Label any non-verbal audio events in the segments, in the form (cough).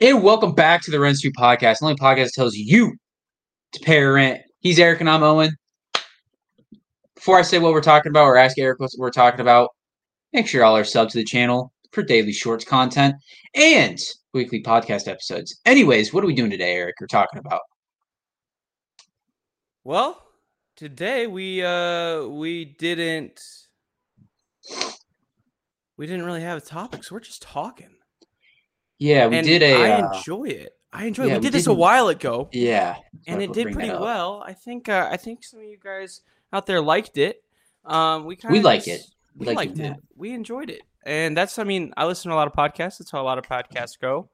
And welcome back to the Rent Street Podcast. The only podcast that tells you to pay your rent. He's Eric and I'm Owen. Before I say what we're talking about or ask Eric what we're talking about, make sure y'all are sub to the channel for daily shorts content and weekly podcast episodes. Anyways, what are we doing today, Eric? We're talking about. Well, today we uh we didn't we didn't really have a topic, so we're just talking. Yeah, we and did a. I uh, enjoy it. I enjoy it. We we did this a while ago, yeah, and it did pretty well. I think uh, I think some of you guys out there liked it. Um, we kind of We like it. We We like liked it, it. We enjoyed it, and that's. I mean, I listen to a lot of podcasts. That's how a lot of podcasts go.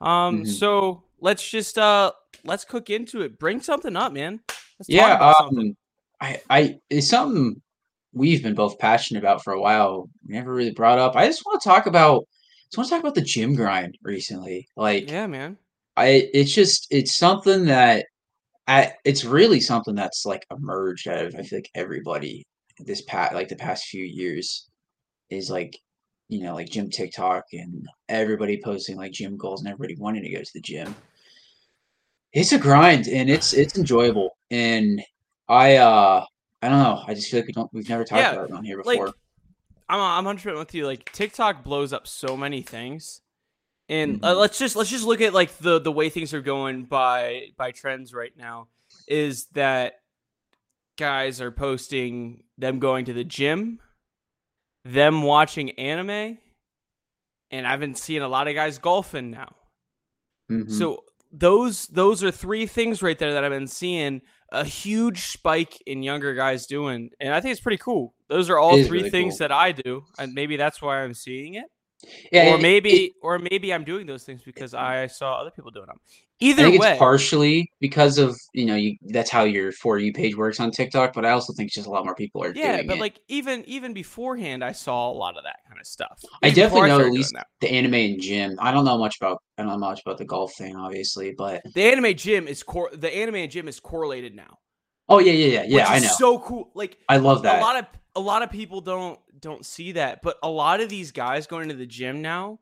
Um, Mhm. so let's just uh let's cook into it. Bring something up, man. Let's talk Yeah, um, I, I, it's something we've been both passionate about for a while. Never really brought up. I just want to talk about. Just want to talk about the gym grind recently. Like, Yeah, man. I, it's just, it's something that, I, it's really something that's like emerged out of. I feel like everybody this past, like the past few years, is like, you know, like gym TikTok and everybody posting like gym goals and everybody wanting to go to the gym. It's a grind and it's it's enjoyable and I uh I don't know I just feel like we don't we've never talked Yeah, about it on here like, before. I'm I'm 100 percent with you. Like TikTok blows up so many things, and uh, Mhm. let's just let's just look at like the the way things are going by by trends right now. Is that guys are posting them going to the gym, them watching anime, and I've been seeing a lot of guys golfing now. Mhm. So those those are three things right there that I've been seeing a huge spike in younger guys doing, and I think it's pretty cool. Those are all three really things cool. that I do, and maybe that's why I'm seeing it, yeah, or it- maybe it- or maybe I'm doing those things because mm-hmm. I saw other people doing them. I Either think way, it's partially because of you know you that's how your for you page works on TikTok, but I also think just a lot more people are yeah, doing but it. like even even beforehand, I saw a lot of that kind of stuff. I Even definitely know at least the anime and gym. I don't know much about I don't know much about the golf thing, obviously, but the anime gym is cor- the anime and gym is correlated now. Oh yeah, yeah, yeah, yeah. I know. So cool. Like I love that. a lot of a lot of people don't don't see that but a lot of these guys going to the gym now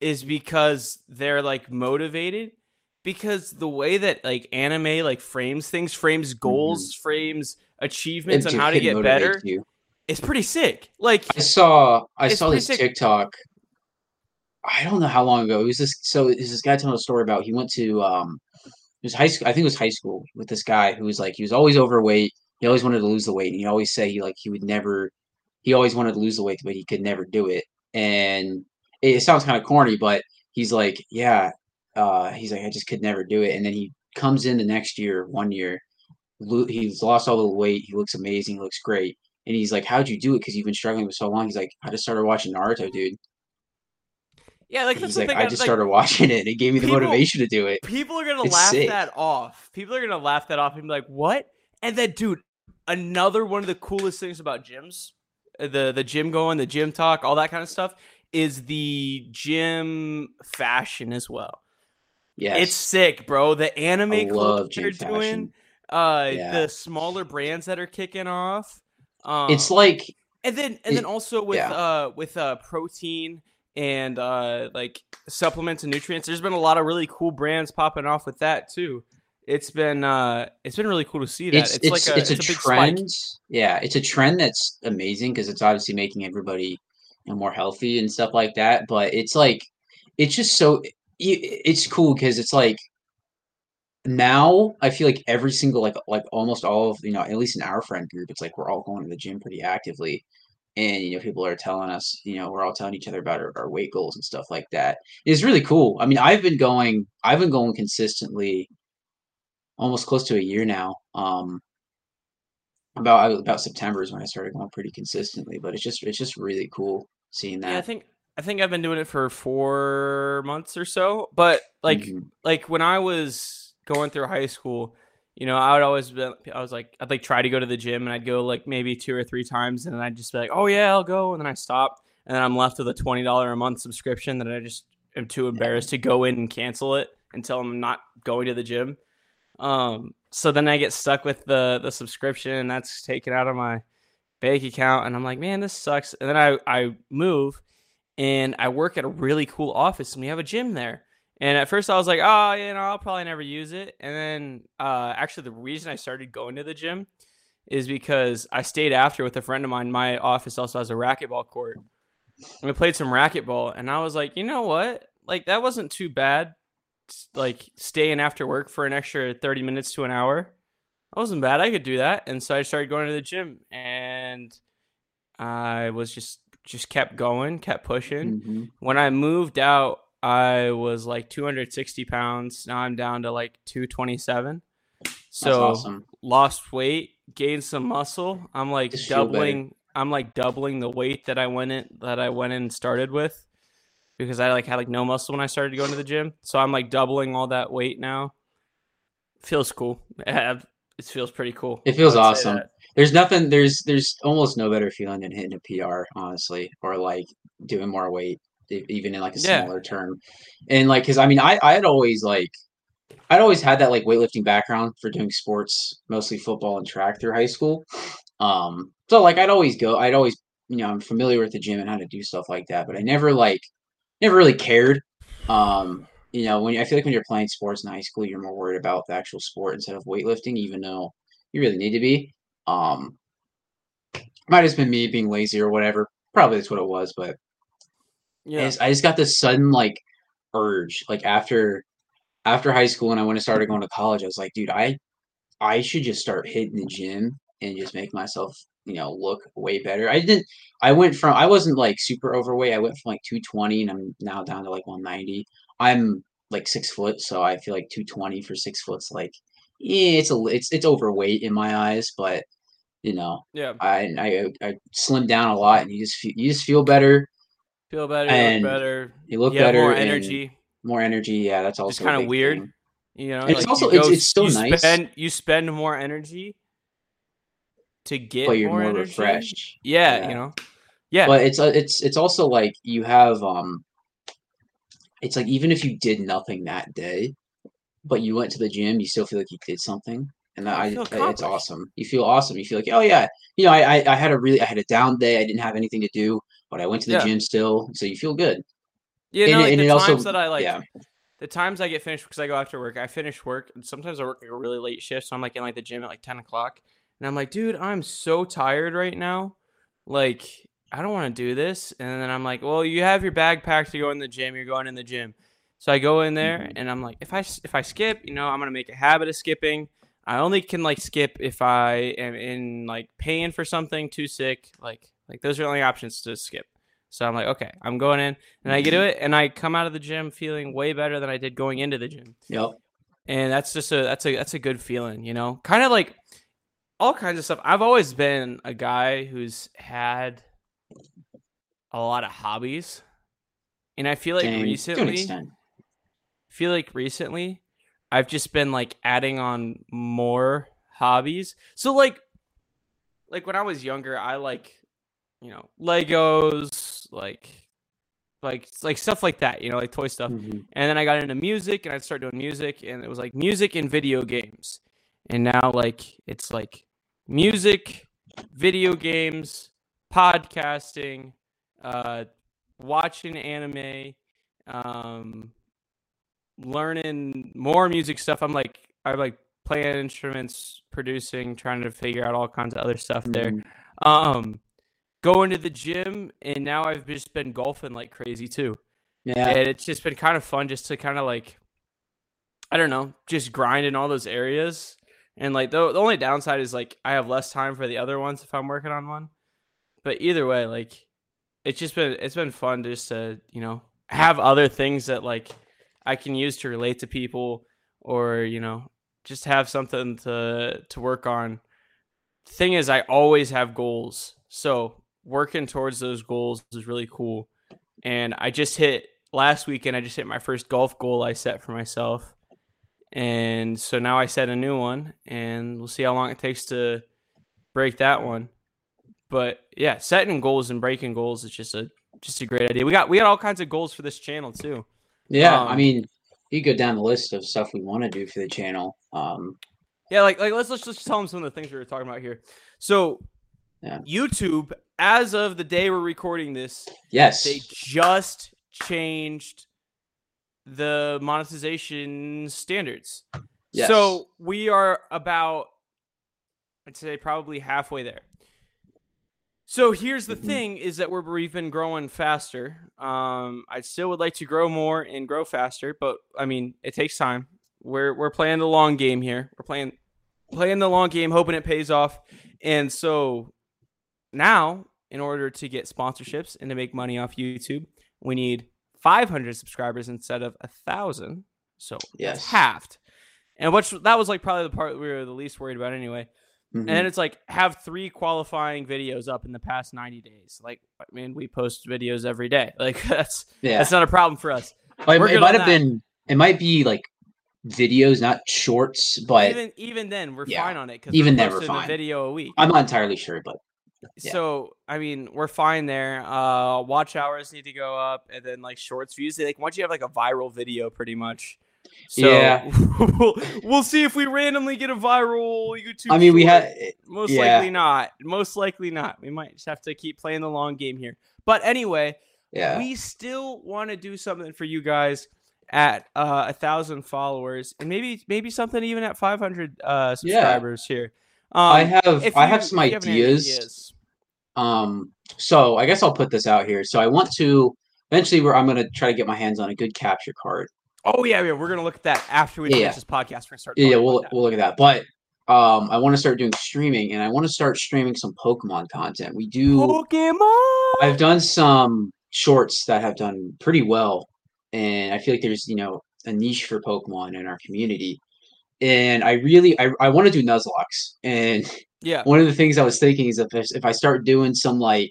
is because they're like motivated because the way that like anime like frames things frames goals frames achievements It on how to get better you. it's pretty sick like I saw I saw this sick. TikTok. I don't know how long ago. It was this so was this guy telling a story about he went to um was high school I think it was high school with this guy who was like he was always overweight. He always wanted to lose the weight and he always say he like he would never he always wanted to lose the weight but he could never do it. And it, it sounds kind of corny, but he's like, yeah, uh he's like I just could never do it. And then he comes in the next year, one year, lo- he's lost all the weight, he looks amazing, he looks great. And he's like, How'd you do it? Because you've been struggling with so long. He's like, I just started watching Naruto, dude. Yeah like he's like, I I- just like, started watching it. and It gave me the people- motivation to do it. people are gonna It's laugh sick. that off people are gonna laugh that off and be like what and then dude another one of the coolest things about gyms uh, the the gym going the gym talk all that kind of stuff is the gym fashion as well Yes. it's sick bro the anime I clothes they're doing uh Yeah. the smaller brands that are kicking off um, It's like and then and it- then also with yeah. uh with uh protein and uh like supplements and nutrients there's been a lot of really cool brands popping off with that too it's been uh it's been really cool to see that it's it's like a it's a, big spike. trend. Yeah, it's a trend that's amazing because it's obviously making everybody you know, more healthy and stuff like that. But it's like it's just so it's cool because it's like now I feel like every single like like almost all of you know at least in our friend group it's like we're all going to the gym pretty actively and you know people are telling us you know we're all telling each other about our, our weight goals and stuff like that it's really cool. I mean i've been going i've been going consistently almost close to a year now. Um about about september is when i started going pretty consistently but it's just it's just really cool seeing that yeah i think i think i've been doing it for four months or so but like Mhm. like when I was going through high school, you know, I would always be, I was like, I'd like try to go to the gym and I'd go like maybe two or three times and then I'd just be like, oh yeah, I'll go. And then I stop and then I'm left with a $20 a month subscription that I just am too embarrassed to go in and cancel it until I'm not going to the gym. Um, so then I get stuck with the, the subscription and that's taken out of my bank account. And I'm like, man, this sucks. And then I, I move and I work at a really cool office and we have a gym there And at first I was like, oh, you know, I'll probably never use it. And then uh, actually, the reason I started going to the gym is because I stayed after with a friend of mine. My office also has a racquetball court. And we played some racquetball, and I was like, you know what? Like that wasn't too bad. Like staying after work for an extra thirty minutes to an hour, that wasn't bad. I could do that, and so I started going to the gym, and I was just just kept going, kept pushing. Mm-hmm. When I moved out, I was like 260 pounds. Now I'm down to like 227. So awesome. lost weight, gained some muscle. I'm like Just doubling. I'm like doubling the weight that I went in that I went in and started with because I like had like no muscle when I started going to the gym. So I'm like doubling all that weight now. Feels cool. It feels pretty cool. It feels I would say awesome. There's nothing. There's there's almost no better feeling than hitting a PR, honestly, or like doing more weight, even in like a Yeah. smaller term. And like, cause I mean, I I had always like, I'd always had that like weightlifting background for doing sports, mostly football and track through high school. Um, so like I'd always go. I'd always you know I'm familiar with the gym and how to do stuff like that, but I never like never really cared. Um, you know, when I feel like when you're playing sports in high school, you're more worried about the actual sport instead of weightlifting, even though you really need to be. Um, might have just been me being lazy or whatever. Probably that's what it was, but Yeah. I just got this sudden like urge, like after after high school and I went and started going to college. I was like, dude, I I should just start hitting the gym and just make myself, you know, look way better. I didn't. I went from I wasn't like super overweight. I went from like 220 and I'm now down to like 190. I'm like six foot, so I feel like 220 for six foot's like, yeah, it's a it's it's overweight in my eyes, but you know, Yeah. I I I slimmed down a lot, and you just feel, you just feel better. Feel better, And look better. You look better, more energy. more energy. Yeah, that's also a kinda weird. thing. You know, And it's like, also- you it's- go- it's still you nice. Spend, you spend more energy to get but you're more, more refreshed. Yeah, Yeah. you know. Yeah, But it's uh, it's it's also like you have um it's like even if you did nothing that day, but you went to the gym, you still feel like you did something. And I, I- it's awesome. You feel awesome. You feel like, oh yeah, you know, I, I I had a really I had a down day. I didn't have anything to do, but I went to the Yeah. gym still, so you feel good. Yeah, and it- like and the times also- that I like, yeah. the times I get finished because I go after work. I finish work, and sometimes I work like a really late shift, so I'm like in like the gym at like ten o'clock, and I'm like, dude, I'm so tired right now. Like, I don't want to do this. And then I'm like, well, you have your bag packed to go in the gym. You're going in the gym. So I go in there, Mhm. and I'm like, if I if I skip, you know, I'm gonna make a habit of skipping. I only can like skip if I am in like paying for something, too sick. Like like those are the only options to skip. So I'm like, okay, I'm going in, and I get to it, and I come out of the gym feeling way better than I did going into the gym Yep. and that's just a that's a that's a good feeling, you know. Kind of like all kinds of stuff. I've always been a guy who's had a lot of hobbies, and I feel like an recently, feel like recently, I've just been like adding on more hobbies. So like, like when I was younger, I like, you know, Legos, like, like like stuff like that, you know, like toy stuff. Mhm. And then I got into music and I started doing music and it was like music and video games. And now like it's like music, video games, podcasting, uh watching anime, um learning more music stuff. I'm like I'm like playing instruments, producing, trying to figure out all kinds of other stuff there. Mhm. Um going to the gym and now I've just been golfing like crazy too. Yeah. and it's just been kind of fun just to kind of like i don't know just grind in all those areas. And like the, the only downside is like i have less time for the other ones if i'm working on one. But either way like it's just been it's been fun just to you know have other things that like i can use to relate to people or you know just have something to to work on. Thing is i always have goals. So working towards those goals is really cool and I just hit last weekend. I just hit my first golf goal I set for myself, and so now I set a new one, and we'll see how long it takes to break that one. But yeah, setting goals and breaking goals is just a just a great idea. We got we got all kinds of goals for this channel too. Yeah. I um, mean, you go down the list of stuff we want to do for the channel. Um, Yeah, like like let's let's just tell them some of the things we were talking about here. So Yeah. YouTube, as of the day we're recording this, yes. they just changed the monetization standards. Yes. So we are about, I'd say, probably halfway there. So here's the Mhm. thing: is that we're we've been growing faster. Um, I still would like to grow more and grow faster, but I mean, it takes time. We're we're playing the long game here. We're playing playing the long game, hoping it pays off. And so now, in order to get sponsorships and to make money off YouTube, we need 500 subscribers instead of a thousand. So Yes. it's halved. And which that was like probably the part we were the least worried about anyway. Mhm. And then it's like have three qualifying videos up in the past 90 days. Like I mean, we post videos every day. (laughs) Like that's yeah. that's not a problem for us. Well, it, it might have that. been. It might be like videos, not shorts. But even even then, we're yeah, fine on it because even then we're fine. video a week. I'm not entirely sure. But yeah. So I mean, we're fine there. Uh, watch hours need to go up, and then like shorts views. Like once you have like a viral video, pretty much. So Yeah. we'll, (laughs) we'll see if we randomly get a viral YouTube. I mean, we short. had. Most yeah. likely not. Most likely not. We might just have to keep playing the long game here. But anyway, Yeah. we still want to do something for you guys at uh, a thousand followers, and maybe maybe something even at five hundred uh, Yeah. subscribers here. Um, I have. if I you- have some you ideas. Um. So I guess I'll put this out here. So I want to eventually. Where I'm gonna try to get my hands on a good capture card. Oh yeah, yeah, we're gonna look at that after we Yeah, finish this podcast. We're gonna start. Yeah, yeah, we'll we'll look at that. But um, I want to start doing streaming, and I want to start streaming some Pokemon content. We do. Pokemon. I've done some shorts that have done pretty well, and I feel like there's you know a niche for Pokemon in our community. And I really I, I want to do Nuzlockes, and Yeah. one of the things I was thinking is if I- if I start doing some like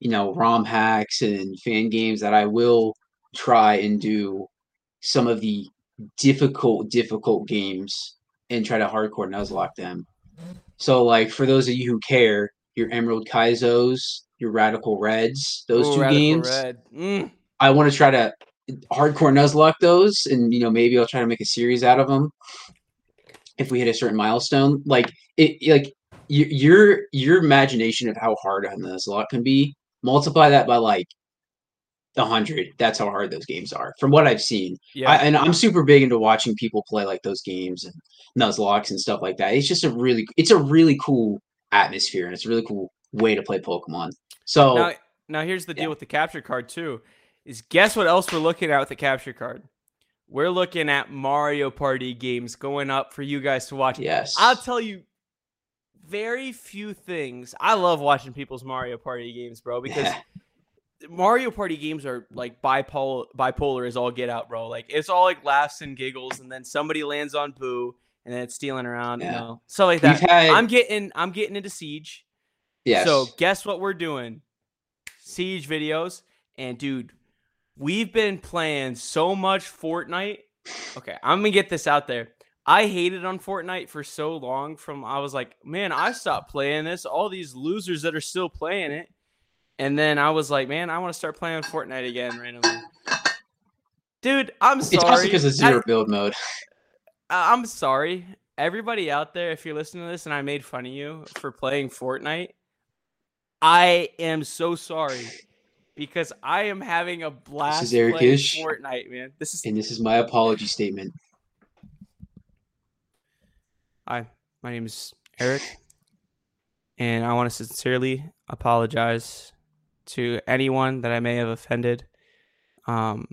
you know ROM hacks and fan games, that I will try and do some of the difficult difficult games and try to hardcore Nuzlocke them. So like for those of you who care, your Emerald Kaizos, your Radical Reds, those Ooh, two Radical games. Mm. I want to try to hardcore Nuzlocke those, and you know maybe I'll try to make a series out of them if we hit a certain milestone. Like it, like your your imagination of how hard a Nuzlocke can be, multiply that by like a hundred. That's how hard those games are, from what I've seen. Yeah. I, and I'm super big into watching people play like those games and Nuzlocke and stuff like that. It's just a really, it's a really cool atmosphere, and it's a really cool way to play Pokemon. So now, now here's the deal yeah. with the capture card too. Is guess what else we're looking at with the capture card? We're looking at Mario Party games going up for you guys to watch. yes, I'll tell you very few things. I love watching people's Mario Party games, bro, because Yeah. Mario Party games are like bipolar bipolar is all get out, bro. Like it's all like laughs and giggles, and then somebody lands on Boo, and then it's stealing around, you know, stuff like that. had I'm getting I'm getting into Siege. yes. So guess what we're doing? Siege videos. And dude, we've been playing so much Fortnite. Okay, I'm gonna get this out there. I hated on Fortnite for so long. From I was like, man, I stopped playing this. All these losers that are still playing it. And then I was like, man, I want to start playing Fortnite again randomly. Dude, I'm sorry. it's also because of zero I- build mode. I'm sorry. Everybody out there, if you're listening to this and I made fun of you for playing Fortnite, I am so sorry because I am having a blast this is Eric playing Ish. Fortnite, man. This is And this is my apology statement. Hi, my name is Eric, and I want to sincerely apologize to anyone that I may have offended um,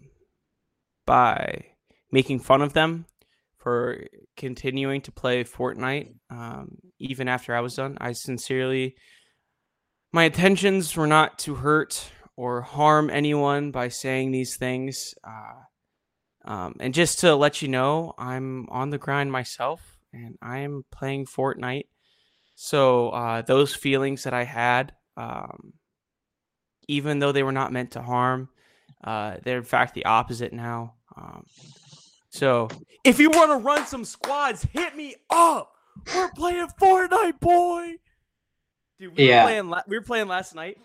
by making fun of them for continuing to play Fortnite um, even after I was done. I sincerely, my intentions were not to hurt or harm anyone by saying these things. Uh, um, and just to let you know, I'm on the grind myself and I am playing Fortnite. So uh, those feelings that I had, um, even though they were not meant to harm, uh, they're in fact the opposite now. Um, so if you want to run some squads, hit me up. We're playing Fortnite, boy. Dude, we Yeah. were playing. La- we were playing last night,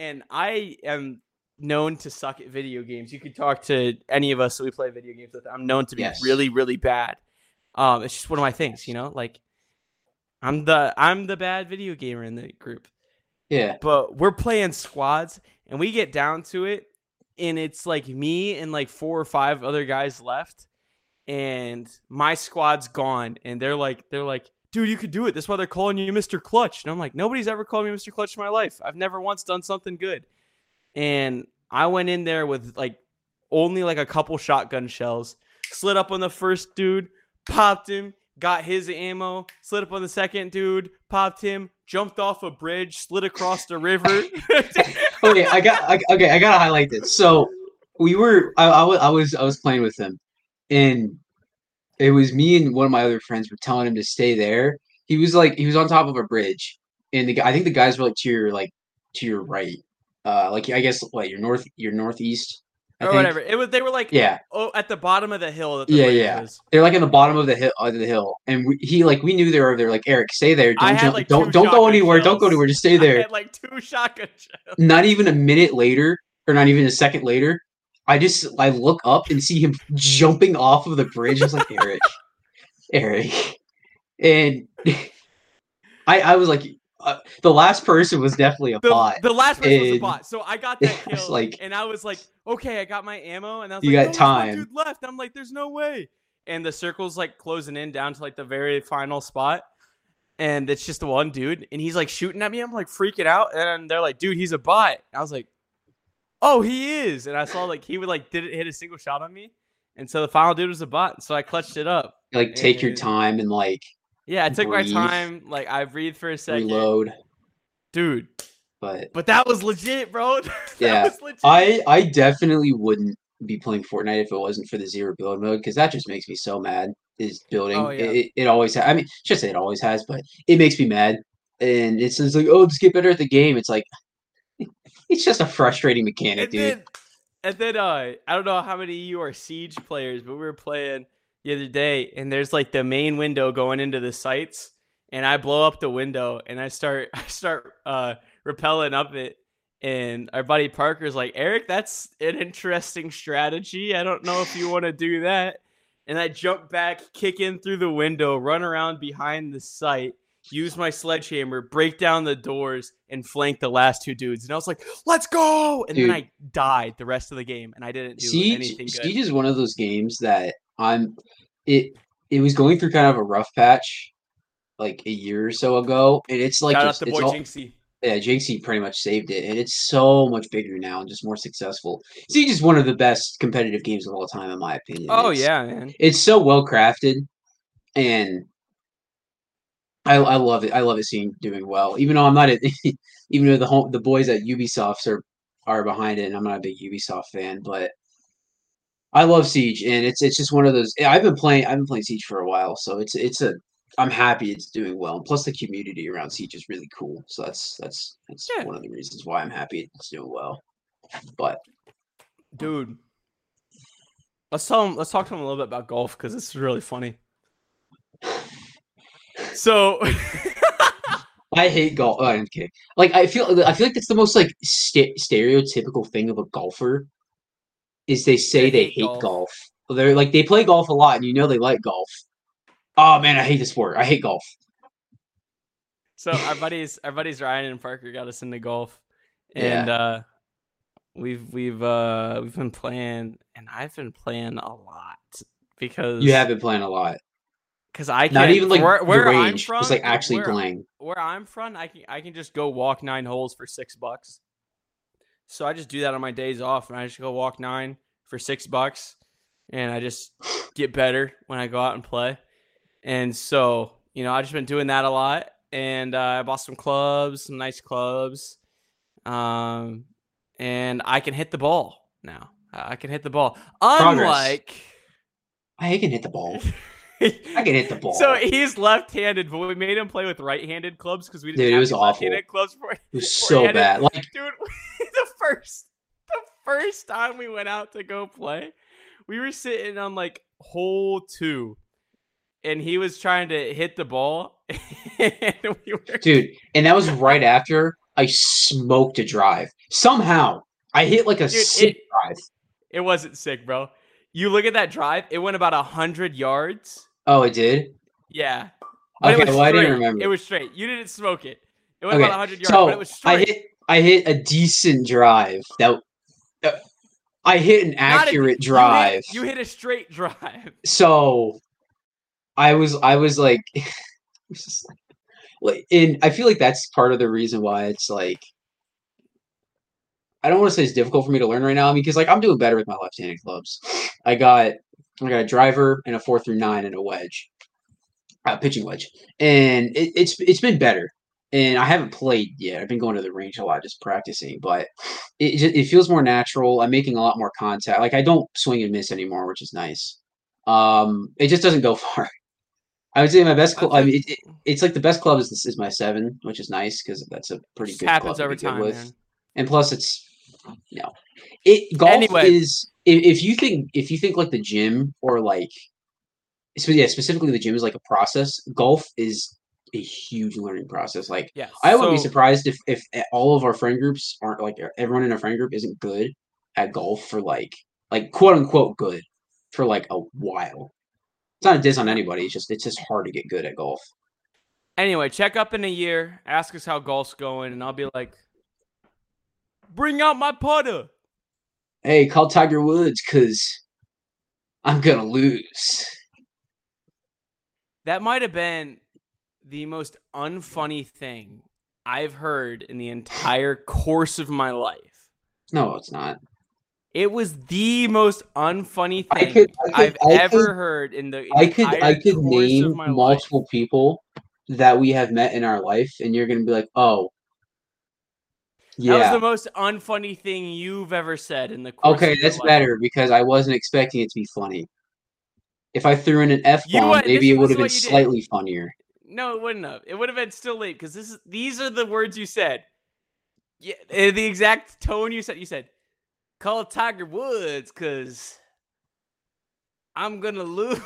and I am known to suck at video games. You could talk to any of us that we play video games with. I'm known to be Yes. really, really bad. Um, it's just one of my things, you know. Like, I'm the I'm the bad video gamer in the group Yeah. but we're playing squads and we get down to it and it's like me and like four or five other guys left, and my squad's gone, and they're like, they're like, dude, you could do it. That's why they're calling you Mr. Clutch. And I'm like, nobody's ever called me Mr. Clutch in my life. I've never once done something good. And I went in there with like only like a couple shotgun shells, slid up on the first dude, popped him, got his ammo, slid up on the second dude, popped him, jumped off a bridge, slid across the river. (laughs) okay, I got I, okay. I gotta highlight this. So we were I, I, was I was I was playing with him, and it was me and one of my other friends were telling him to stay there. He was like he was on top of a bridge, and the I think the guys were like to your like to your right, uh, like I guess like your north your northeast. I or think. whatever. It was they were like Yeah, oh at the bottom of the hill that the Yeah, yeah. was. they're like in the bottom of the hill of the hill, and we, he like we knew they were there. Like Eric, stay there. Don't jump, like, don't don't go anywhere. Don't go shells. anywhere. Just stay I there. had like two shotgun (laughs) shells. not even a minute later, or not even a second later, I just I look up and see him jumping off of the bridge. I was like, (laughs) Eric, Eric, and I I was like, uh, the last person was definitely a The, bot. the last person was a bot. So I got (laughs) that I kill, like- and I was like, okay, I got my ammo, and I was You like, got "No, time." dude left. I'm like, there's no way. And the circle's like closing in down to like the very final spot, and it's just the one dude, and he's like shooting at me. I'm like freaking out, and they're like, dude, he's a bot. I was like, oh, he is. And I saw like he would like didn't hit a single shot on me, and so the final dude was a bot. So I clutched it up. like take your time and like Yeah, I took Breathe. my time. Like I breathed for a second, reload. dude. But But that was legit, bro. (laughs) that Yeah, was legit. I I definitely wouldn't be playing Fortnite if it wasn't for the zero build mode because that just makes me so mad. Is building Oh, yeah. it, it, always ha- I mean just say it always has, but it makes me mad. And it's just like oh just get better at the game. It's like it's just a frustrating mechanic, and dude. then, and then uh, I don't know how many of you are Siege players, but we were playing the other day, and there's like the main window going into the sites, and I blow up the window, and I start (laughs) I start uh repelling up it, and our buddy Parker's like, Eric, that's an interesting strategy. I don't know if you want to do that. And I jump back, kick in through the window, run around behind the site, use my sledgehammer, break down the doors, and flank the last two dudes. And I was like, let's go! And Dude. then I died the rest of the game, and I didn't do Siege anything good. Siege is one of those games that I'm it it was going through kind of a rough patch like a year or so ago, and it's like Shout out just, it's boy all, Jinxie. yeah, Jinxie pretty much saved it, and it's so much bigger now and just more successful. Siege is one of the best competitive games of all time, in my opinion. Oh It's- yeah, man. it's so well crafted, and I I love it. I love it seeing doing well, even though I'm not a, (laughs) even though the home the boys at Ubisoft are are behind it, and I'm not a big Ubisoft fan, but I love Siege, and it's it's just one of those. I've been playing I've been playing Siege for a while, so it's it's a I'm happy it's doing well. And plus, the community around Siege is really cool, so that's that's that's Yeah. one of the reasons why I'm happy it's doing well. But Dude. Let's tell him let's talk to him a little bit about golf because this is really funny. So I hate golf. Oh, I'm kidding. Like I feel, I feel like that's the most like st- stereotypical thing of a golfer is they say They they, hate hate, golf. golf. They're like they play golf a lot, and you know they like golf. Oh man, I hate the sport. I hate golf. So our buddies, our buddies Ryan and Parker got us into golf, and uh, we've we've uh, we've been playing, and I've been playing a lot because You have been playing a lot. Because I can't Not even like where, where the I'm range, from, just like actually where, playing. Where I'm from, I can I can just go walk nine holes for six bucks. So I just do that on my days off, and I just go walk nine for six bucks, and I just get better when I go out and play. And so you know, I've just been doing that a lot, and uh, I bought some clubs, some nice clubs, um, and I can hit the ball now. I can hit the ball, Progress. unlike. I can hit the ball. (laughs) (laughs) I can hit the ball. So he's left-handed, but we made him play with right-handed clubs because we didn't Dude, it have was awful. left-handed clubs for it was (laughs) so bad. Like (laughs) Dude, the first the first time we went out to go play, we were sitting on like hole two, and he was trying to hit the ball, and we were dude, and that was right after I smoked a drive. Somehow I hit like a Dude, sick it- drive. it wasn't sick, bro. You look at that drive; it went about a hundred yards. Oh, it did. Yeah. But Okay, well, I didn't remember. It was straight. You didn't smoke it. It went Okay, about 100 yards, so but it was I hit I hit a decent drive that I hit an Not a- accurate you hit- drive. You hit, a straight drive. (laughs) so I was I was (laughs) like, like, and I feel like that's part of the reason why it's like I don't want to say it's difficult for me to learn right now. Because like I'm doing better with my left-handed clubs. I got I got a driver and a four through nine and a wedge, uh, pitching wedge, and it, it's it's been better. And I haven't played yet. I've been going to the range a lot, just practicing. But it it feels more natural. I'm making a lot more contact. Like I don't swing and miss anymore, which is nice. Um, it just doesn't go (laughs) far. I would say my best club. I mean, it, it, it's like the best club is is my seven, which is nice because that's a pretty good happens club to time, with. man. And plus, it's you know, it golf Anyway. is if, if you think if you think like the gym or like so yeah, specifically the gym is like a process. Golf is a huge learning process. Like yeah, I wouldn't be surprised if if all of our friend groups aren't like everyone in our friend group isn't good at golf for like like quote unquote good for like a while. It's not a diss on anybody. It's just it's just hard to get good at golf. Anyway, check up in a year. Ask us how golf's going, and I'll be like, "Bring out my putter." Hey, call Tiger Woods because I'm gonna lose. That might have been the most unfunny thing I've heard in the entire course of my life. No, it's not. It was the most unfunny thing I I ever could- heard in the I could I could name my life. multiple people that we have met in our life, and you're gonna be like, oh, That was the most unfunny thing you've ever said in the course okay, that's life. better because I wasn't expecting it to be funny. If I threw in an f bomb, maybe it would have been you did. slightly funnier. No, it wouldn't have. It would have been still late because this is these are the words you said. Yeah, eh, the exact tone you said. You said, "Call Tiger Woods because I'm gonna lose."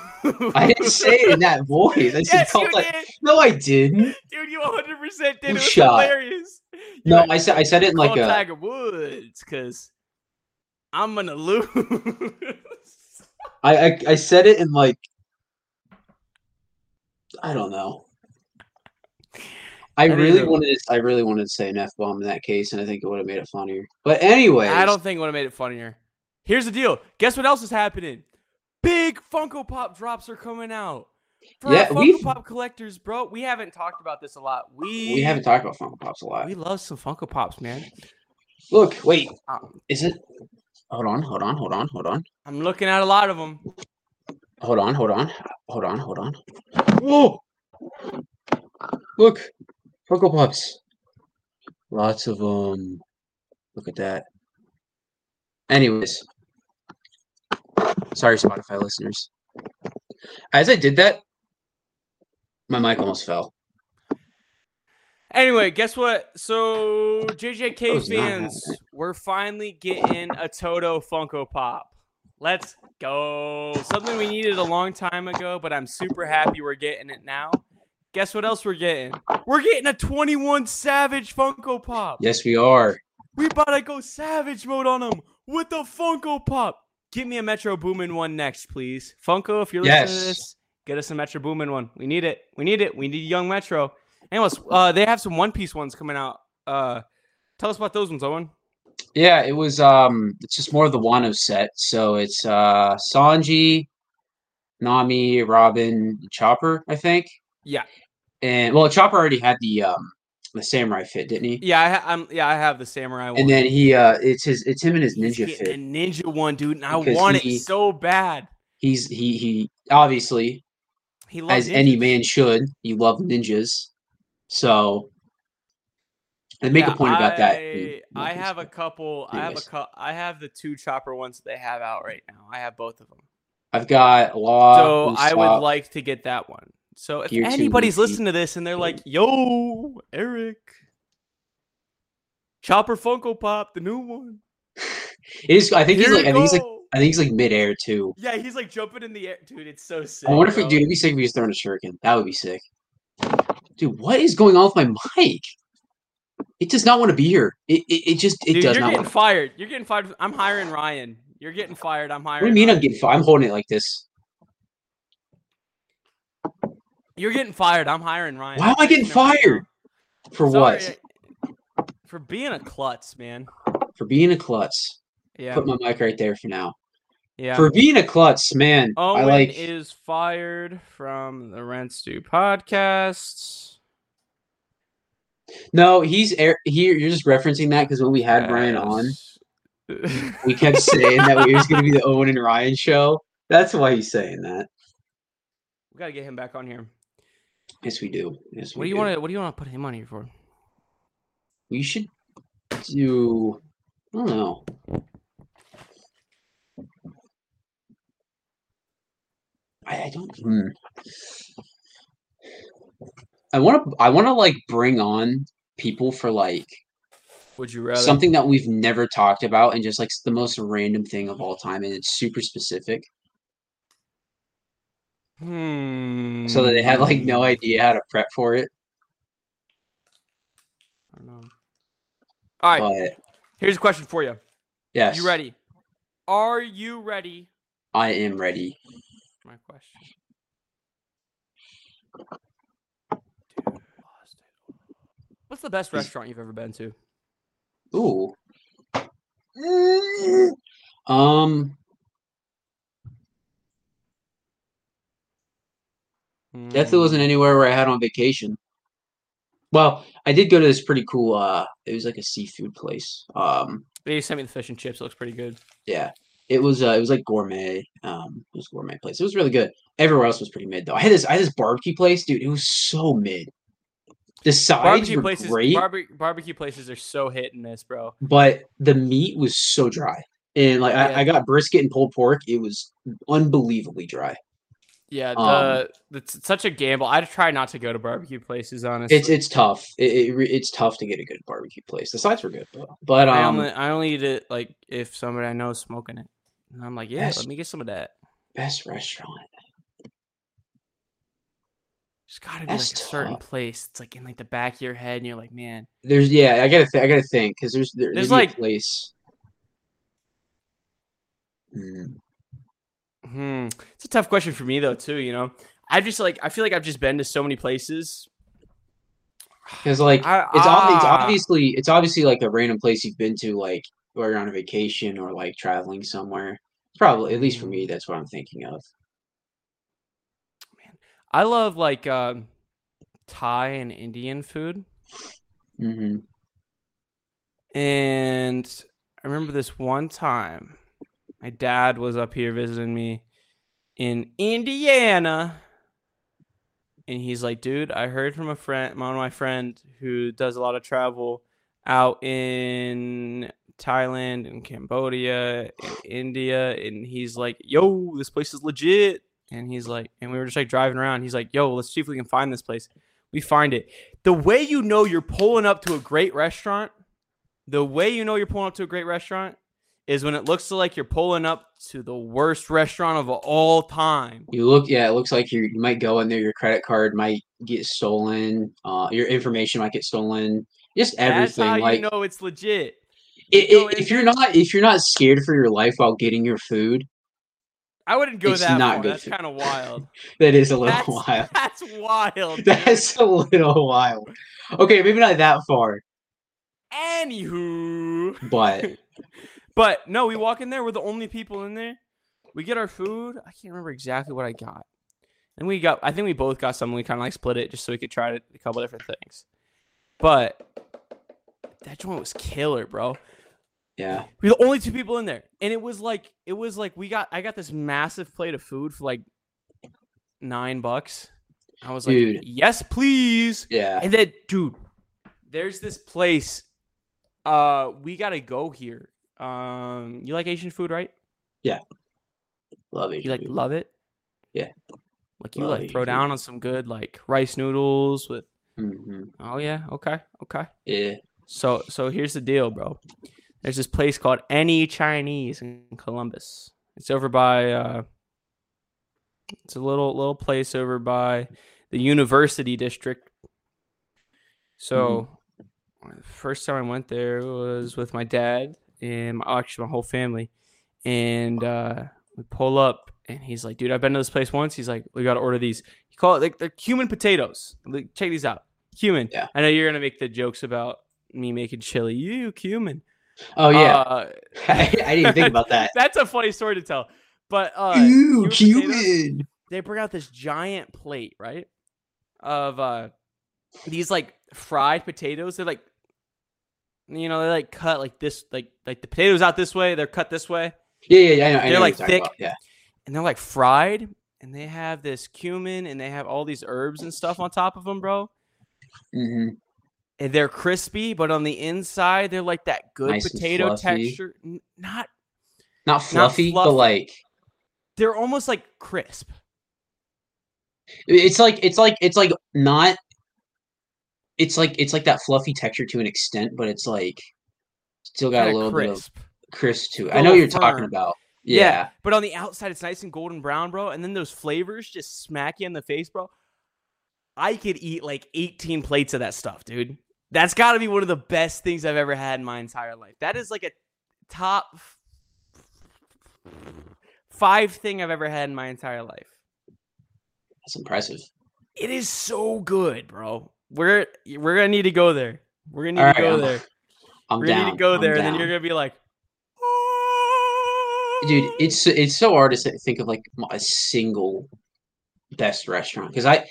I didn't say it in that (laughs) voice. I yes, you did, no, I didn't. dude. You 100 percent did. It was shot. hilarious. No, I said I said it in like a. Tiger Woods because I'm gonna lose. (laughs) I, I I said it in like I don't know. I really Anywho. wanted to, I really wanted to say an f bomb in that case, and I think it would have made it funnier. But anyway, I don't think it would have made it funnier. Here's the deal. Guess what else is happening? Big Funko Pop drops are coming out. For Yeah, Funko Pop collectors, bro. We haven't talked about this a lot. We we haven't talked about Funko Pops a lot. We love some Funko Pops, man. Look, wait, Um, is it? Hold on, hold on, hold on, hold on, I'm looking at a lot of them. hold on, hold on, hold on, hold on. Whoa! Look, Funko Pops. Lots of them. Look at that. Anyways, sorry, Spotify listeners. As I did that, my mic almost fell. Anyway, guess what? So JJK fans, we're finally getting a Todo Funko Pop. Let's go. Something we needed a long time ago, but I'm super happy we're getting it now. Guess what else we're getting? We're getting a 21 Savage Funko Pop. Yes, we are. We about to go Savage mode on them with the Funko Pop. Give me a Metro Boomin one next, please. Funko, if you're listening to this, get us a Metro Boomin one. We need it. We need it. We need young Metro. Anyways, uh, they have some One Piece ones coming out. Uh, tell us about those ones, Owen. Yeah, it was um it's just more of the Wano set. So it's uh Sanji, Nami, Robin, Chopper, I think. Yeah. And well, Chopper already had the um the samurai fit, didn't he? Yeah, I ha- I'm. Yeah, I have the samurai one. And then he uh it's his it's him and his ninja fit. a ninja one, dude, and I want he- it so bad. He's he he obviously He loves as any man should, you love ninjas. So they make Yeah, a point about that. I, I have a couple. I have a anyways. cou- I have the two chopper ones that they have out right now. I have both of them. I've got Law. so I would like to get that one. So if Gear anybody's listening to this and they're like, "Yo, Eric, Chopper Funko Pop, the new one," (laughs) It is. I think he's like. I think he's like. I think he's like midair too. yeah, he's like jumping in the air, dude. It's so sick. I wonder if we dude, it'd be sick if he was throwing a shuriken. That would be sick. Dude, what is going on with my mic? It does not want to be here. It it, it just it Dude, does you're not. getting Want fired. You're getting fired. I'm hiring Ryan. You're getting fired. I'm hiring. what do you mean I'm getting? fi- I'm holding it like this. You're getting fired. I'm hiring Ryan. Why am I getting fired? For Sorry, what? For being a klutz, man. For being a klutz. Yeah. Put my mic right there for now. Yeah. For being a klutz, man, Owen I like. is fired from the Rent Stew podcast. No, he's air, here. You're just referencing that because when we had Ryan on, (laughs) we kept saying that it was going to be the Owen and Ryan show. That's why he's saying that. we gotta get him back on here. Yes, we do. Yes, we What do you want to? What do you want to put him on here for? We should do. I don't know. I, I don't. Hmm. I want to. I want to like bring on people for like Would you rather? something that we've never talked about and just like the most random thing of all time, and it's super specific, Hmm. so they have like no idea how to prep for it. I don't know. All right. But Here's a question for you. yes, You ready? Are you ready? I am ready. My question. Dude. What's the best restaurant you've ever been to? Ooh. Um. Definitely wasn't anywhere where I had on vacation. Well, I did go to this pretty cool. Uh, it was like a seafood place. Um, They sent me the fish and chips. It looks pretty good. yeah, it was. Uh, it was like gourmet. Um, it was a gourmet place. It was really good. Everywhere else was pretty mid though. I had this. I had this barbecue place, dude. It was so mid. The sides Barbecue were places, great, barbe- barbecue places are so hit and miss, bro. but the meat was so dry. And like Yeah. I, I got brisket and pulled pork. It was unbelievably dry. Yeah, the Um, it's such a gamble. I try not to go to barbecue places, honestly. It's it's tough. It, it it's tough to get a good barbecue place. The sides were good though, but I um, only I only eat it like if somebody I know is smoking it. And I'm like, yeah, Yes. let me get some of that. best restaurant. There's got to be That's like a certain place. It's like in like the back of your head, and you're like, man, There's yeah, I gotta th- I gotta think because there's there, There's, like- place. Hmm. Hmm. It's a tough question for me though, too. You know, I just like I feel like I've just been to so many places. (sighs) Because like I, it's, ob- it's ah, obviously it's obviously like a random place you've been to like or you're on a vacation or like traveling somewhere. Probably at least for me, that's what I'm thinking of. Man, I love like um, Thai and Indian food. hmm And I remember this one time, my dad was up here visiting me in Indiana. And he's like, dude, I heard from a friend, one of my friend who does a lot of travel out in Thailand and Cambodia and India. And he's like, yo, this place is legit. And he's like, and we were just like driving around. He's like, yo, let's see if we can find this place. We find it. The way you know you're pulling up to a great restaurant the way you know you're pulling up to a great restaurant is when it looks like you're pulling up to the worst restaurant of all time. You look, yeah, it looks like you you might go in there. Your credit card might get stolen. Uh, your information might get stolen. Just That's everything. how like you know it's legit. i- go i- in if you're not if you're not scared for your life while getting your food, I wouldn't go It's that not far. good That's kind of wild. (laughs) that is a little That's, wild. (laughs) that's wild. (laughs) dude. That's a little wild. Okay, maybe not that far, Anywho, but but no, we walk in there. We're the only people in there. We get our food. I can't remember exactly what I got. And we got, I think we both got something. We kind of like split it just so we could try a couple different things. But that joint was killer, bro. yeah, We were the only two people in there, and it was like it was like we got I got this massive plate of food for like nine bucks. I was like, Dude. yes, please. yeah. And then, dude, there's this place. Uh, we gotta go here. Um, you like Asian food, right? Yeah, love it. You like love it. Yeah. Like you Love like Asian throw food. down on some good like rice noodles with. hmm Oh yeah, okay, okay. Yeah. So so here's the deal, bro. There's this place called Any Chinese in Columbus. It's over by uh it's a little little place over by the University District. So the first time I went there was with my dad and my, actually my whole family. And uh we pull up and he's like, dude, I've been to this place once. He's like, we gotta order these. He call it like they're cumin potatoes. Like, check these out. Cumin. Yeah. I know you're gonna make the jokes about me making chili. You cumin. Oh yeah, Uh, I, (laughs) I didn't think about that. (laughs) That's a funny story to tell. But uh, Ooh, Cuban potatoes, they bring out this giant plate, right? Of uh these like fried potatoes. They're like you know, they're like cut like this like like the potatoes out this way, they're cut this way, Yeah, yeah, yeah. I know, They're, know like, thick. about, Yeah. and they're like fried and they have this cumin and they have all these herbs and stuff on top of them, bro. hmm And they're crispy, but on the inside they're like that good Nice potato texture. N- Not Not fluffy, but fluffy. like they're almost like crisp. it's like it's like it's like not. It's like it's like that fluffy texture to an extent, but it's like still got a little bit of crisp. crisp to it. I know what you're talking about. Yeah. Yeah. But on the outside, it's nice and golden brown, bro. And then those flavors just smack you in the face, bro. I could eat like 18 plates of that stuff, dude. That's got to be one of the best things I've ever had in my entire life. That is like a top five thing I've ever had in my entire life. That's impressive. It is so good, bro. We're we're gonna need to go there. We're gonna need All to go I'm- there. I'm we're down. gonna need to go I'm there, and then you're gonna be like, dude it's it's so hard to think of like a single best restaurant because i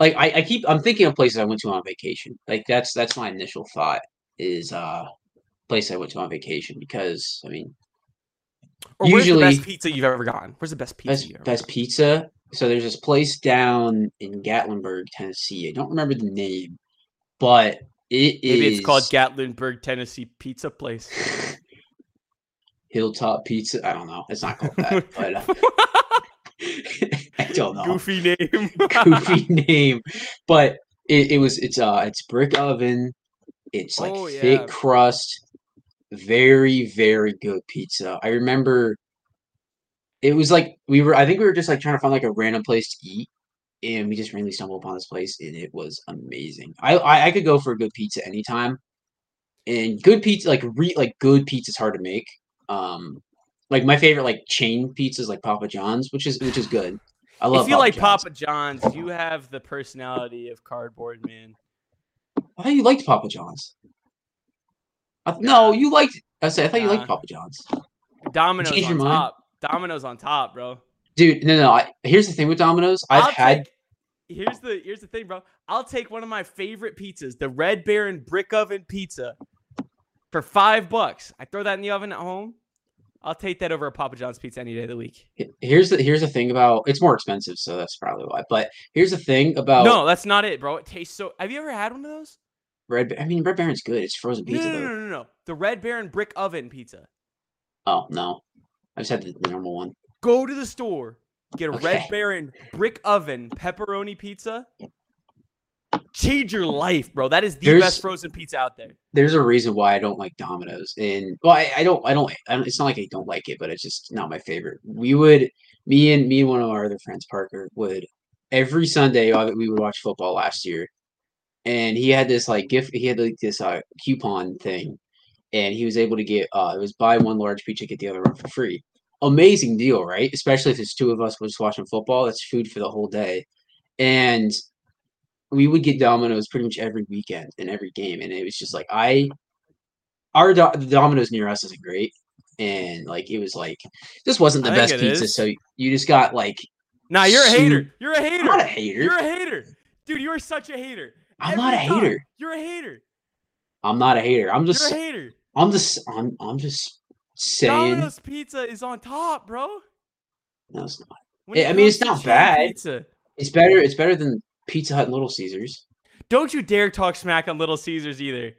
like I, I keep i'm thinking of places i went to on vacation like that's that's my initial thought is uh place i went to on vacation because i mean or where's the best pizza you've ever gotten? Where's the best pizza best you've ever best pizza so there's this place down in gatlinburg tennessee i don't remember the name but it is Maybe it's called Gatlinburg, Tennessee Pizza Place. (laughs) hilltop pizza i don't know it's not called that (laughs) but uh, (laughs) i don't know Goofy name. goofy name, but it, it was it's uh it's brick oven, it's like Oh, thick yeah. crust, very very good pizza. I remember it was like we were I think we were just like trying to find like a random place to eat, and we just randomly stumbled upon this place, and it was amazing. I I, I could go for a good pizza anytime, and good pizza like re like good pizza is hard to make. Um, like my favorite like chain pizzas like Papa John's, which is which is good. I love. if you like John's. Papa John's, you have the personality of cardboard man. I thought you liked Papa John's. I th- No, you liked. I said I thought you liked Papa John's, Domino's Change on your mind? top. Domino's on top, bro. dude. No, no. I, here's the thing with Domino's. I've I'll had. take- here's the here's the thing, bro. I'll take one of my favorite pizzas, the Red Baron brick oven pizza, for five bucks. I throw that in the oven at home. I'll take that over a Papa John's pizza any day of the week. Here's the here's the thing about. It's more expensive, so that's probably why. But here's the thing about No, that's not it, bro. It tastes so. Have you ever had one of those? Red. I mean, Red Baron's good. It's frozen pizza no, no, no, no, no. The Red Baron brick oven pizza. Oh no, I just had the normal one. Go to the store, get a Red Okay. Baron brick oven pepperoni pizza. Change your life, bro. That is the There's- best frozen pizza out there. There's a reason why I don't like Domino's, and well, I, I don't, I don't, I don't. It's not like I don't like it, but it's just not my favorite. We would, me and me and one of our other friends, Parker, would every Sunday uh, we would watch football last year, and he had this like gift. He had like this uh, coupon thing, and he was able to get uh, it was buy one large pizza, get the other one for free. Amazing deal, right? Especially if it's two of us was watching football. That's food for the whole day, and we would get Domino's pretty much every weekend and every game, and it was just like I, our do- the Domino's near us isn't great, and like it was like this wasn't the I best pizza, is. so you just got like Nah, you're a hater. You're a hater. I'm not a hater. You're a hater. Dude, you are such a hater. I'm not a time. hater. You're a hater. I'm not a hater. I'm You're just a hater. I'm just I'm I'm just saying Domino's pizza is on top, bro. no, it's not. It I mean, it's not bad. Pizza. It's better. It's better than Pizza Hut and Little Caesars. Don't you dare talk smack on Little Caesars either.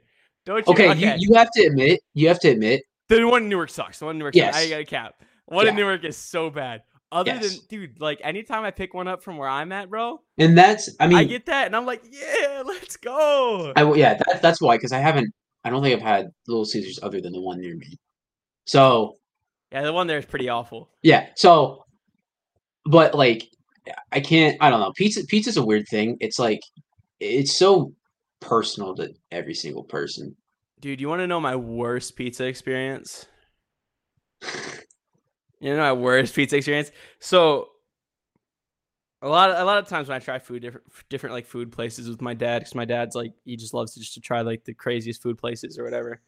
Don't you? Okay, you, you have to admit. You have to admit. the one in Newark sucks. The one in Newark sucks. I got a cap. One in Newark is so bad. Other Yes. than, dude, like anytime I pick one up from where I'm at, bro, And that's. I mean, I get that, and I'm like, yeah, (laughs) let's go. I yeah, that, that's why because I haven't. I don't think I've had Little Caesars other than the one near me. So yeah, the one there is pretty awful. yeah, so, but like, I can't. I don't know. Pizza. Pizza's a weird thing. It's like, it's so personal to every single person. Dude, you want to know my worst pizza experience? (laughs) You know my worst pizza experience. So a lot of, a lot of times when I try food different different like food places with my dad, because my dad's like he just loves to just to try like the craziest food places or whatever.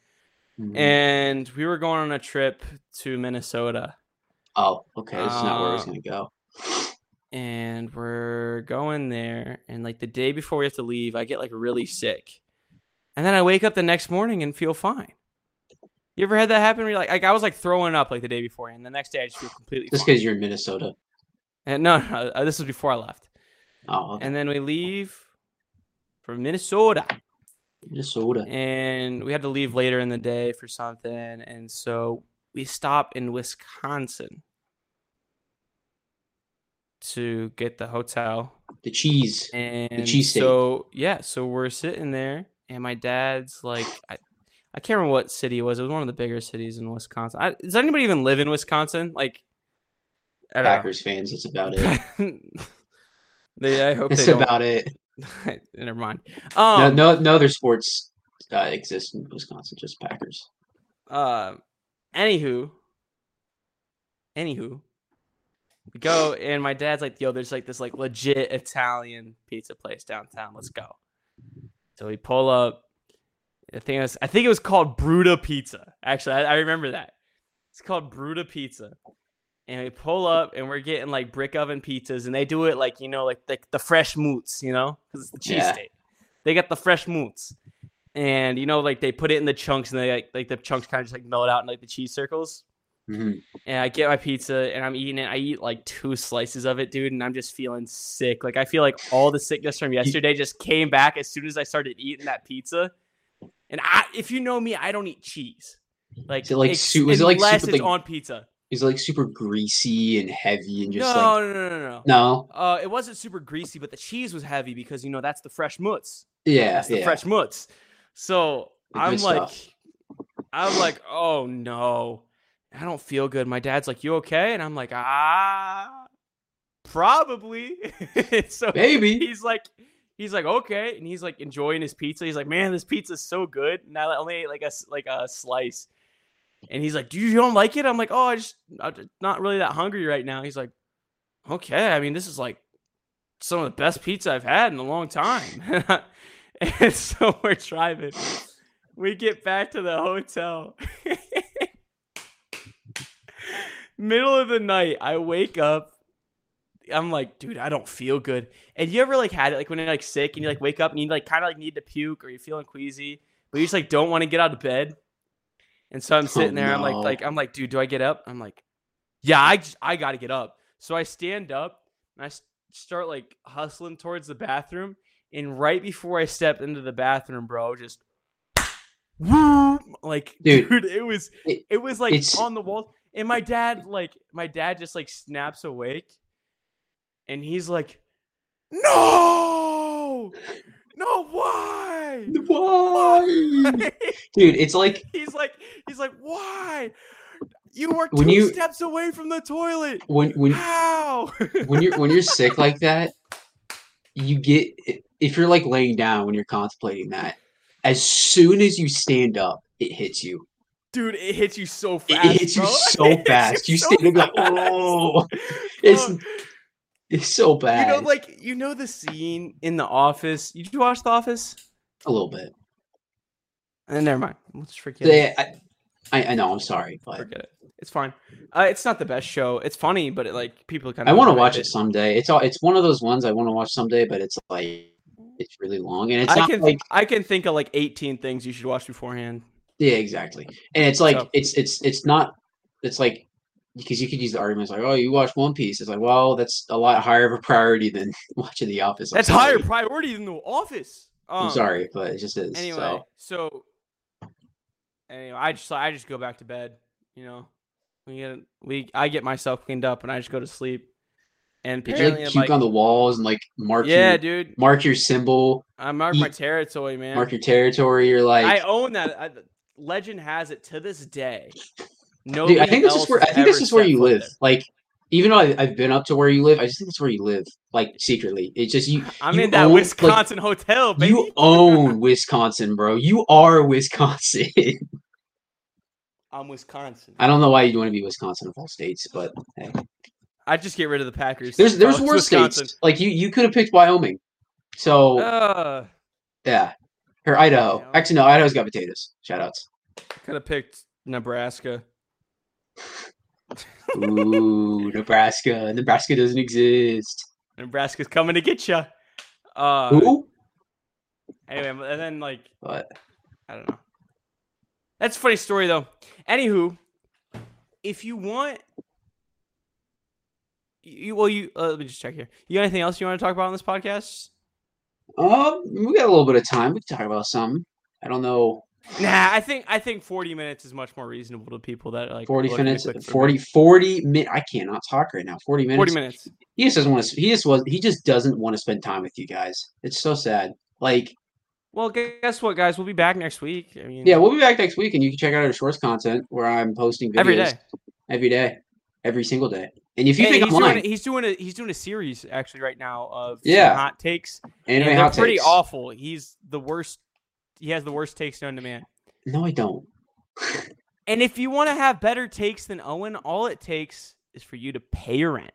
Mhm. and we were going on a trip to Minnesota. oh, okay. This is not where I was Uh, gonna go. and we're going there and like the day before we have to leave i get like really sick and then i wake up the next morning and feel fine you ever had that happen where like, like i was like throwing up like the day before and the next day i just feel completely Just because you're in Minnesota. And (laughs) no, no this was before i left Oh, okay. and then we leave for minnesota Minnesota. and we had to leave later in the day for something and so we stop in wisconsin to get the hotel The cheese. And cheesesteak. so yeah, so we're sitting there, and my dad's like, I, I can't remember what city it was. It was one of the bigger cities in Wisconsin. I, does anybody even live in Wisconsin? Like, Packers fans. That's about it. (laughs) they, I hope That's about it. (laughs) Never mind. No, Um, no, no other sports uh, exist in Wisconsin. Just Packers. Uh, anywho, anywho, we go and my dad's like, "Yo, there's like this like legit Italian pizza place downtown. Let's go." So we pull up. I think it was, I think it was called Bruta Pizza. Actually, I, I remember that. It's called Bruta Pizza. And we pull up and we're getting like brick oven pizzas, and they do it like you know, like the, the fresh moots, you know, because it's the Yeah. cheesesteak. They got the fresh moots, and you know, like they put it in the chunks, and they like like the chunks kind of just like melt out in like the cheese circles. Mhm. And I get my pizza and I'm eating it. I eat like two slices of it, dude, and I'm just feeling sick. Like I feel like all the sickness from yesterday just came back as soon as I started eating that pizza. And I, if you know me, I don't eat cheese. Like, Is it like ex- was it like unless super, it's like- on pizza. He's like super greasy and heavy and just no, like no, no, no, no. no. Uh, it wasn't super greasy, but the cheese was heavy because you know that's the fresh mutts. Yeah, That's the yeah. fresh mutts. So The I'm like, stuff. I'm like, oh no, I don't feel good. My dad's like, you okay? And I'm like, ah, probably. (laughs) so Baby. he's like, he's like, okay, and he's like enjoying his pizza. He's like, man, this pizza's so good. And I only ate like a like a slice. And he's like, do you don't like it? I'm like, oh, I just, I'm not really that hungry right now. He's like, okay. I mean, this is like some of the best pizza I've had in a long time. (laughs) and so (laughs) we're driving. We get back to the hotel. (laughs) Middle of the night, I wake up. I'm like, dude, I don't feel good. And you ever like had it like when you're like sick and you like wake up and you like kind of like need to puke or you're feeling queasy, but you just like don't want to get out of bed. And so I'm oh, sitting there. I'm like, like I'm like, dude, do I get up? I'm like, yeah, I just, I got to get up. So I stand up and I start like hustling towards the bathroom. And right before I step into the bathroom, bro, just (laughs) like Dude, dude, it was it- it was like on the wall. And my dad, like, my dad just like snaps awake, and he's like, "No, no, why?" (laughs) Why? Dude, it's like he's like, he's like, "Why? You were two When you- steps away from the toilet. when when How?" (laughs) when you're when you're sick like that, you get if you're like laying down when you're contemplating that, as soon as you stand up, it hits you. Dude, it hits you so fast. (laughs) It hits you so hits fast. You so stand up like, oh, it's Bro, it's so bad. you know, like you know the scene in The Office. Did you watch The Office? a little bit. And never mind. Let's forget. it. I, I I know. I'm sorry, but Forget it. It's fine. Uh, it's not the best show. It's funny, but it like people kind of. I want to watch it someday. It's all. It's one of those ones I want to watch someday, but it's like it's really long, and it's I not can like I can think of like 18 things you should watch beforehand. yeah, exactly. And it's like So- it's it's it's not. It's like because you could use the arguments like, oh, you watch One Piece. It's like, well, that's a lot higher of a priority than (laughs) watching The Office. I'm That's higher priority than The Office. Um, I'm sorry, but it just is. Anyway, so. so anyway, I just I just go back to bed. You know, we get we I get myself cleaned up and I just go to sleep. And Did you like puke on the walls and like mark yeah, your dude, mark your symbol, I mark you- my territory, man. mark your territory? You're like, I own that. I, legend has it to this day. No, I think this is where I think this is where you live. Like, even though I, I've been up to where you live, I just think it's where you live. Like secretly, it's just you. I'm you in that own- like, Wisconsin hotel, baby. you own (laughs) Wisconsin, bro. You are Wisconsin. (laughs) I'm Wisconsin. I don't know why you want to be Wisconsin of all states, but hey. I just get rid of the Packers. there's there's worse Wisconsin. states. Like you you could have picked Wyoming. So Uh, yeah, or Idaho. Yeah. Actually, no, Idaho's got potatoes. Shout outs. could have picked Nebraska. Ooh, Nebraska. Nebraska doesn't exist. Nebraska's coming to get you. Uh, Who? Anyway, and then like What? I don't know. That's a funny story though. Anywho, if you want, you well, you uh, let me just check here. You got anything else you want to talk about on this podcast? Um, we got a little bit of time. We can talk about something. I don't know. Nah, I think I think forty minutes is much more reasonable to people that like 40 looking to minutes, click through. 40, 40 minutes. I cannot talk right now. 40 minutes. Forty minutes. He just doesn't want to, he just was, he just doesn't want to spend time with you guys. It's so sad. Like, Well, guess what, guys? We'll be back next week. I mean, yeah, we'll be back next week and you can check out our shorts content where I'm posting videos every day. every day, every single day. And if you Hey, think he's I'm doing lying, a, he's doing a he's doing a series actually right now of Yeah. hot takes. anime and they're hot pretty takes. awful. He's the worst. He has the worst takes known to man. No, I don't. (laughs) And if you want to have better takes than Owen, all it takes is for you to pay your rent.